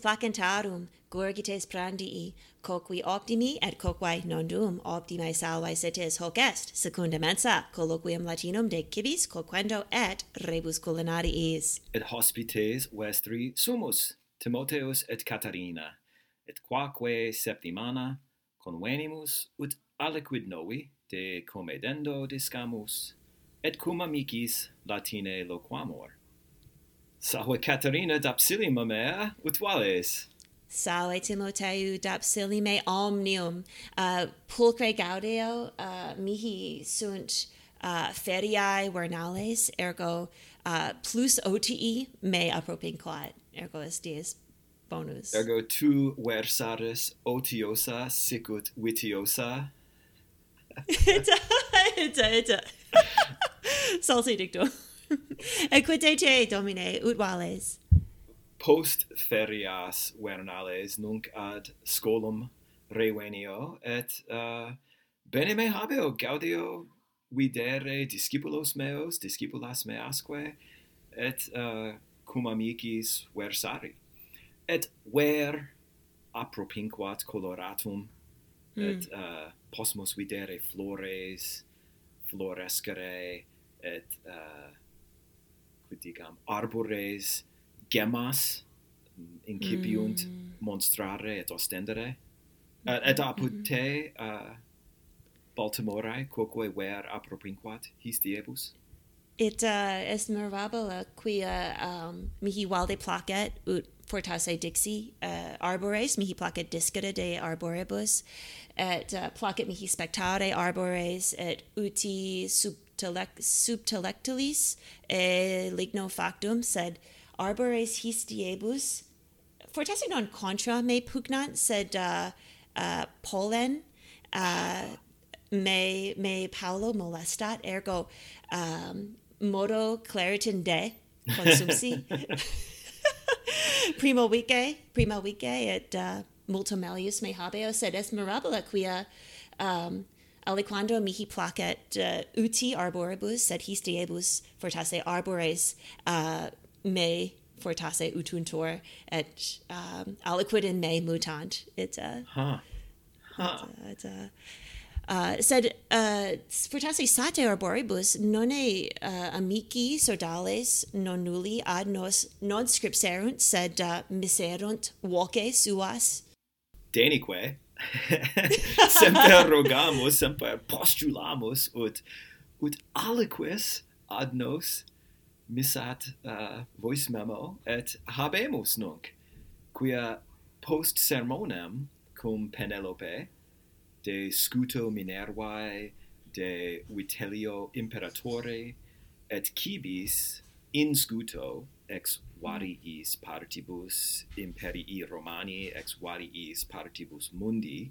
placentarum gorgites prandii, coqui optimi et coquae nondum optimae salvae sites hoc est, secunda mensa, colloquium latinum de cibis coquendo et rebus culinariis. Et hospites vestri sumus, Timoteus et Catarina, et quaque septimana convenimus ut aliquid novi de comedendo discamus, et cum amicis Latine loquamur. Salve Caterina dapsili mamea eh? utwales. Salve Timoteu dapsili me omnium. Uh, pulcre gaudeo uh, mihi sunt uh, feriae vernales, ergo uh, plus OTE me apropinquat ergo est dies bonus. Ergo tu versaris otiosa sicut vitiosa. ita, ita, ita. Salsi dictum. Equidete domine ut vales? Post ferias vernales nunc ad scolum revenio et uh, bene me habeo gaudio videre discipulos meos discipulas measque et uh, cum amicis versari et ver appropinquat coloratum mm. et uh, posmos videre flores florescere et uh, digam arbores gemas incipiunt mm. monstrare et ostendere mm. uh, et apud mm -hmm. te uh, Baltimorae quoque ver apropinquat his diebus it uh, est mirabile uh, quia uh, um, mihi valde placet ut fortasse dixi uh, arbores mihi placet discere de arboribus et uh, placet mihi spectare arbores et uti sub subtelectilis e ligno factum sed arbores his diebus. Fortasse non contra me pugnant sed uh, uh, polen uh, me me paulo molestat ergo um, modo claritin de consumsi. Primo vice prima vice et uh, multum melius me habeo sed est mirabile quia um, aliquando mihi placet uh, uti arboribus sed histiebus fortasse arbores uh, me fortasse utuntur et um, aliquid in me mutant it uh, huh. Huh. It, uh, uh, sed uh, fortasse sate arboribus nonne uh, amici sodales non nulli ad nos non scripserunt sed uh, miserunt voce suas denique semper rogamus, semper postulamus, ut, ut aliquis ad nos missat uh, voice memo, et habemus nunc, quia post sermonem cum Penelope, de scuto Minervae, de Vitelio imperatore, et cibis in scuto ex variis partibus imperii Romani ex variis partibus mundi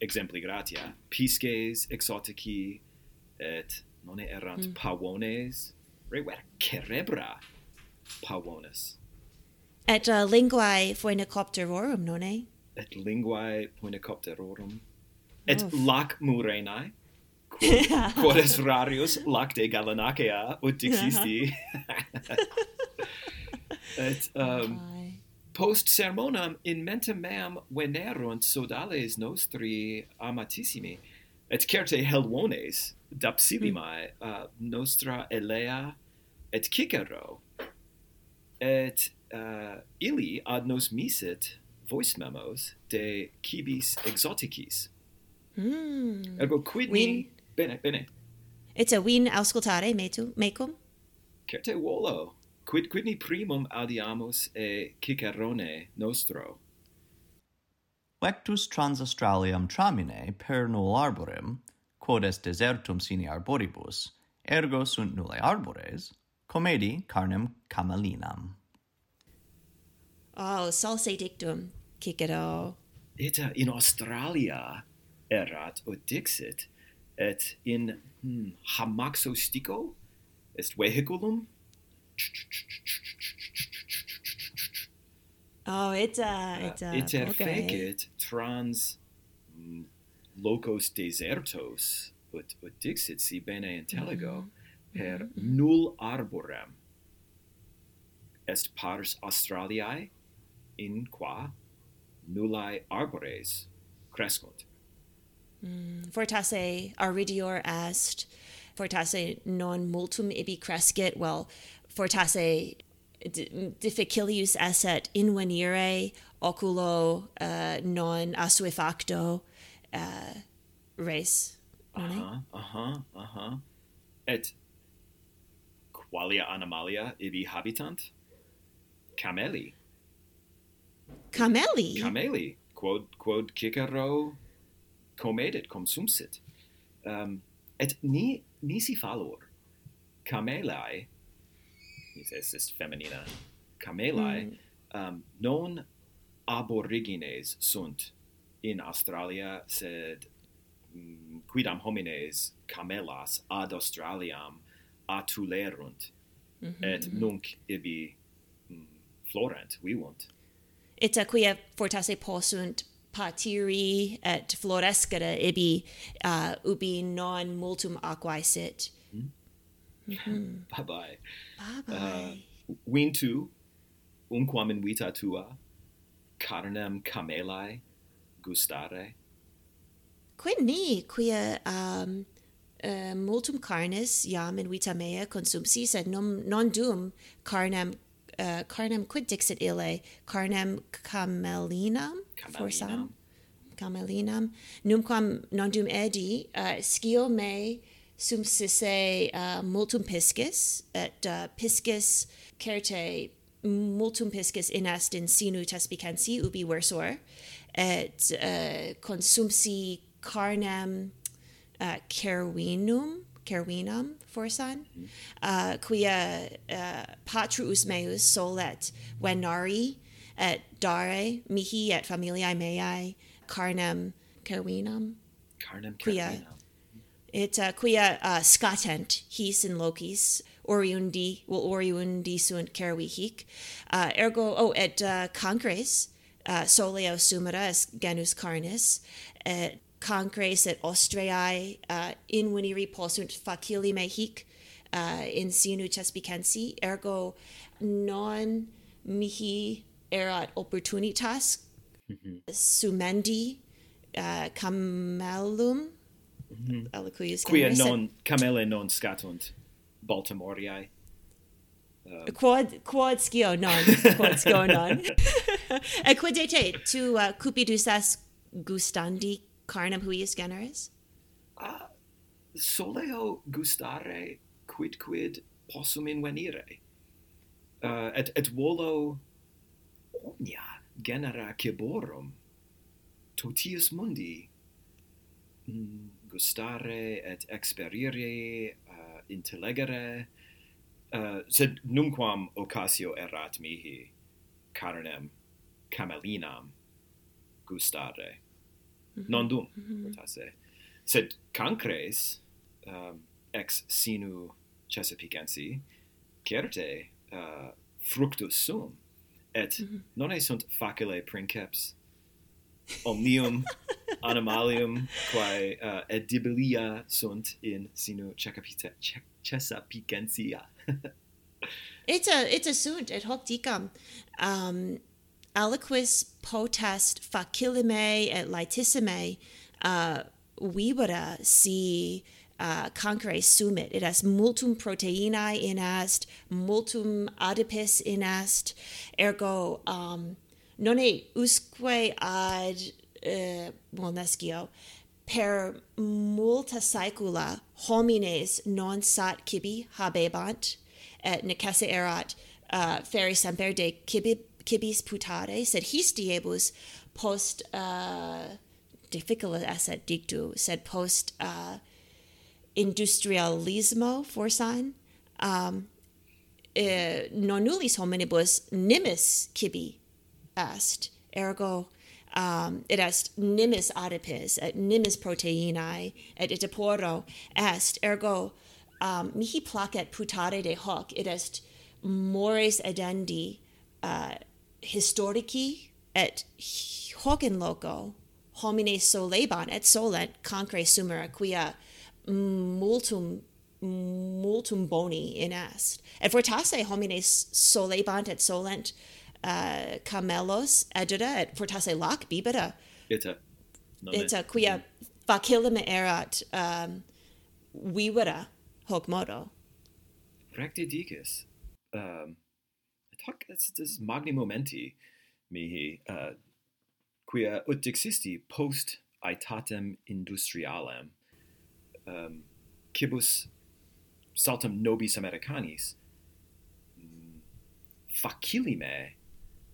exempli gratia pisces exotici et non erant mm. pavones rever cerebra pavones et uh, linguae phoenicopterorum nonne et linguae phoenicopterorum et Oof. lac murenae quod, quod es rarius lacte galanacea ut dixisti uh -huh et um, post sermonam in mentem meam venerunt sodales nostri amatissimi et certe helvones dapsilimae mm. uh, nostra elea et cicero et uh, illi ad nos misit voice memos de cibis exoticis. Mm. ergo quidni Win... bene bene. Et a win auscultare metu mecum? Certe volo quid quid ni primum adiamus e Cicerone nostro? Vectus trans Australiam tramine per nul arborem quod est desertum sine arboribus ergo sunt nulle arbores comedi carnem camelinam. Oh, salse dictum, Cicero. Ita in Australia erat ut dixit, et in hmm, hamaxostico est vehiculum? Oh, uh, it's a it's a interfecit okay. trans mm, locos desertos ut ut dixit si bene intelligo mm -hmm. per mm -hmm. null arborem est pars Australiae in qua nullae arbores crescunt. Mm, fortasse aridior est, fortasse non multum ibi crescit, well, fortasse difficilius esset invenire oculo uh, non assuefacto uh, res. Aha, uh -huh, aha, uh aha. -huh, uh -huh. Et qualia animalia ibi habitant? Cameli. Cameli? Cameli, quod, quod Cicero comedit, consumsit. Um, et ni, nisi fallor, camelae estis feminina camelae, mm. um, non aborigines sunt in Australia, sed mm, quidam homines camelas ad Australiam atulerunt, mm -hmm, et mm-hmm. nunc ibi mm, florent, vivunt. Et quia fortasse possunt patiri et florescere ibi, uh, ubi non multum aquae sit, Mm-hmm. bye bye. Bye bye. Uh, wintu unquam in vita tua carnem camelae gustare. Quid ni quia um, uh, multum carnis iam in vita mea consumsi sed non non dum carnem uh, carnem quid dixit ille carnem camelinam, camelinam. forsam camelinam numquam non dum edi uh, scio me sum sisse uh, multum piscis et uh, piscis certe multum piscis in est in sinu tespicensi ubi versor et uh, consumsi carnem uh, cervinum cervinum forsan uh, quia uh, patruus meus solet venari et dare mihi et familiae meae carnem cervinum carnem quia cervinam. it uh, quia uh, scatent his in locis oriundi will oriundi sunt cervi hic uh, ergo oh et uh, concres uh, soleo sumera es genus carnis et concres et ostriae uh, in veniri possunt facili me hic uh, in sinu cespicensi ergo non mihi erat opportunitas. Sumendi uh, camelum Mm-hmm. mm aliquis quia non camele non scatunt baltimoreae um, uh, quod quod scio non quod scio non. Et quid te tu uh, cupidus as gustandi carnem huius generis? Uh, soleo gustare quid quid possum invenire uh, et et volo omnia genera ciborum. Totius mundi Mm, gustare et experire uh, intellegere uh, sed numquam occasio erat mihi carnem camelinam gustare mm -hmm. non dum mm -hmm. Sed cancres um, ex sinu Chesapeacensi certe uh, fructus sum et mm -hmm. non sunt facile princeps omnium animalium quae uh, edibilia sunt in sinu Chesapita Chesapicensia. it's a it's a sunt et hoc dicam um aliquis potest facilime et laetissime uh vibora si uh, uh concere sumit. It est multum proteinae in est, multum adipis in est, ergo um, non e usque ad uh, well per multa saecula homines non sat cibi habebant et necesse erat uh, feri semper de cibi, cibis putare sed his diebus post uh, difficile esset dictu sed post uh, industrialismo forsan um, eh, non nullis hominibus nimis cibi est ergo um it est nimis adipis et nimis proteinae et idiporo est ergo um mihi placet putare de hoc it est mores edendi uh, historici et hoc in loco homines solebant et solent concre sumera quia multum multum boni in est. Et fortasse homines solebant et solent uh, camelos agere et fortasse lac bibera. Ita. Nome. Ita, quia mm. facilem erat um, vivera hoc modo. Recte dicis. Um, hoc est des magni momenti mihi, uh, quia ut existi post aetatem industrialem, um, cibus saltum nobis Americanis, mm, facilime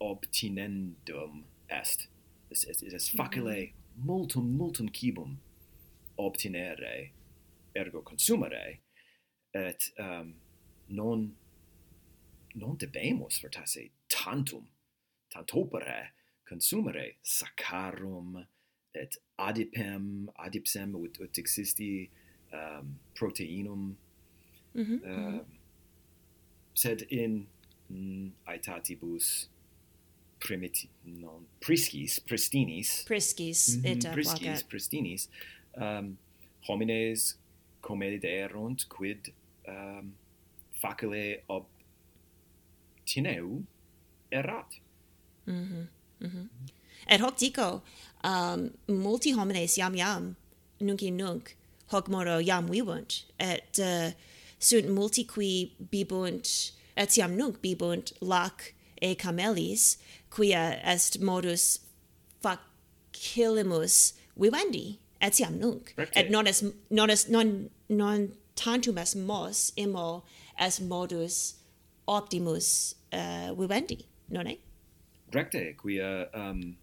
obtinendum est es es es mhm. facile multum multum cibum obtinere ergo consumere et um, non non debemus fortasse tantum tantopere consumere saccharum et adipem adipsem ut ut existi um, proteinum mm -hmm. sed in mm, aetatibus primiti non priscis pristinis. Priscis mm et priscis vacat. pristinis. Um, homines comederunt quid um, facile ob tineu erat. Mm -hmm, mm et hoc dico um, multi homines iam iam nunc in nunc hoc moro iam vivunt. Et uh, sunt multi qui bibunt etiam nunc bibunt lac e camelis quia est modus facilimus vivendi etiam nunc. Recte. et non est non est non non tantum est mos immo est modus optimus uh, vivendi non est recte quia um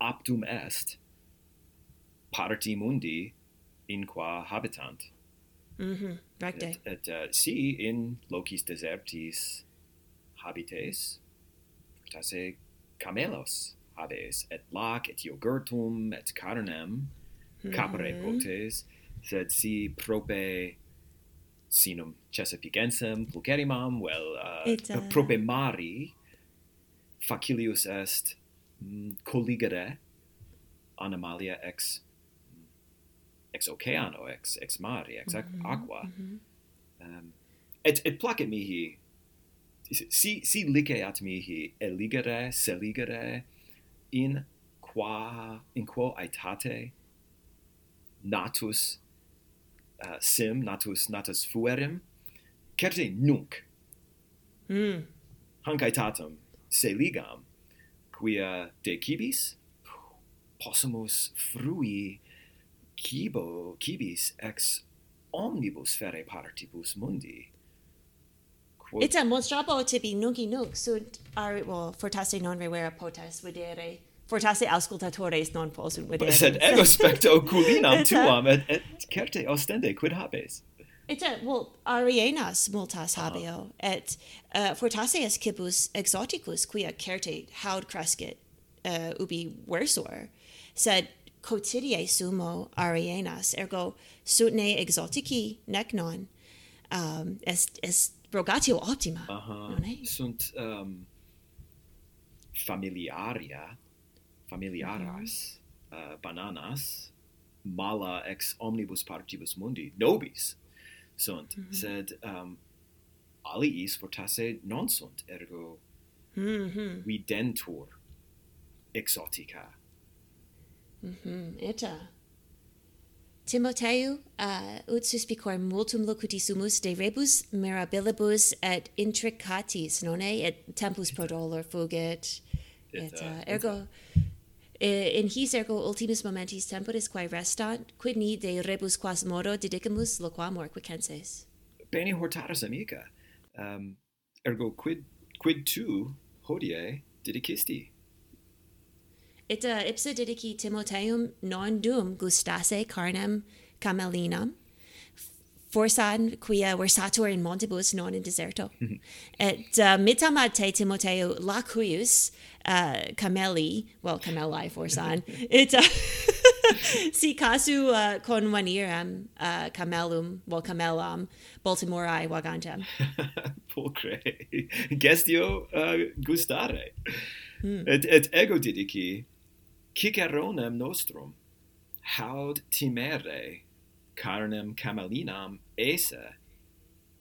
optum est parti mundi in qua habitant. Mhm mm recte. Et, et uh, si in locis desertis habites tasse camelos habes et lac et iogurtum et carnem mm-hmm. capere mm -hmm. potes sed si prope sinum Chesapeakensem pulcherrimam vel uh, et, uh... prope mari facilius est mm, colligere animalia ex ex oceano ex ex mari ex mm -hmm. aqua mm -hmm. um, et et placet mihi si si liceat mihi eligere seligere in qua in quo aetate natus uh, sim natus natus fuerim certe nunc. Mm. hanc aetatum seligam quia de cibis? Possumus frui cibo cibis ex omnibus fere partibus mundi quod... Itam mos tibi nugi nunc sunt are, well, fortasse non revera potas videre fortasse auscultatores non possunt videre. Sed ego specto oculinam tuam, et, et certe ostende quid habes. Itam, well, arienas multas ah. habeo, et uh, fortasse est cibus exoticus quia certe haud crescit uh, ubi versor, sed quotidie sumo arienas, ergo sunt ne exotici nec non, um, est, est rogatio optima uh -huh. non è? Sunt um, familiaria, familiaras, uh uh, bananas, mala ex omnibus partibus mundi, nobis sunt, mhm. sed um, aliis fortasse non sunt, ergo mm -hmm. videntur exotica. Mm -hmm. Eta. Timoteu uh, ut suspicor multum locutissimus de rebus mirabilibus et intricatis nonne et tempus prodolor fugit et uh, ergo eh, in his ergo ultimis momentis temporis quae restant quid ni de rebus quas modo didicamus loquam orquicenses bene hortatus amica. Um, ergo quid quid tu hodie didicisti Ita ipsa didici Timoteum non dum gustasse carnem camelinam, forsan quia versatur in montibus non in deserto. et uh, mitam ad te Timoteo lacuius uh, cameli, well cameli forsan, et uh, si casu uh, conveniram uh, camelum, well camelam, Baltimorae vagantem. Pulcre, gestio uh, gustare. Mm. Et, et ego didici, ciceronem nostrum haud timere carnem camelinam esse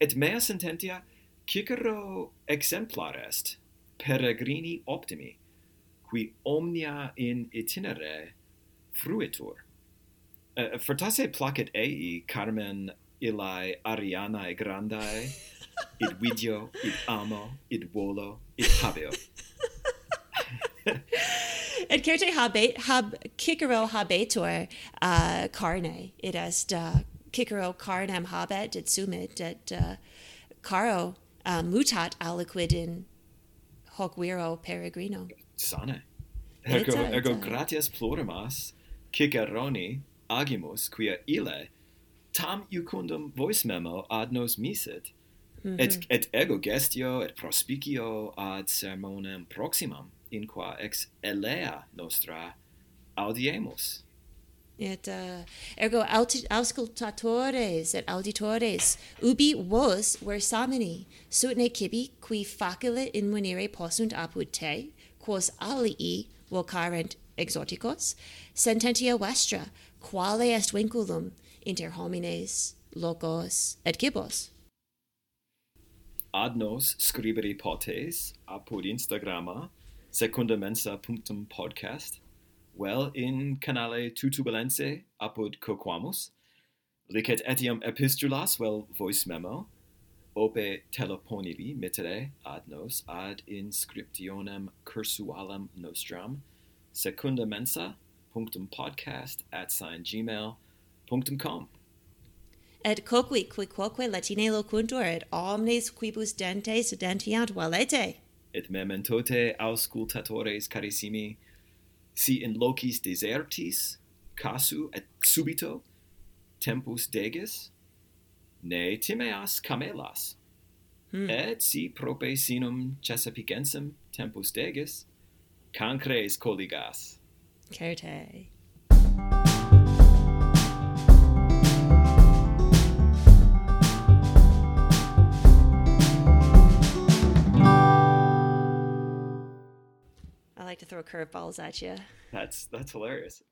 et mea sententia cicero exemplar est peregrini optimi qui omnia in itinere fruitur. Uh, fortasse placet ei carmen illae arianae grandae id video id amo id volo id habeo et certe habet hab cicero habetur uh, carne. It est uh, cicero carnem habet et sumit et uh, caro uh, mutat aliquid in hoc viro peregrino. Sane. Ergo sane. ergo gratias plurimas ciceroni agimus quia ile tam iucundum voice memo ad nos misit. Mm -hmm. et mm-hmm. et ego gestio et prospicio ad sermonem proximam in qua ex elea nostra audiemus et uh, ergo auscultatores et auditores ubi vos versamini sutne cibi qui facile invenire possunt apud te quos alii vocarent exoticos sententia vestra quale est vinculum inter homines locos et cibos ad nos scribere potes apud Instagrama secundamensa.podcast well in canale tutulense apud coquamus licet etiam epistulas well voice memo ope teleponili mittere ad nos ad inscriptionem cursualem nostram secundamensa.podcast at sign gmail.com et coqui quoque latine loquuntur et omnes quibus dentes dentiant valete. Et memento te auscultatores carissimi si in locis desertis casu et subito tempus degis ne timeas camelas. Hmm. et si prope sinum cessapicensem tempus degis cancres colligas certe. Like to throw curveballs at you. That's that's hilarious.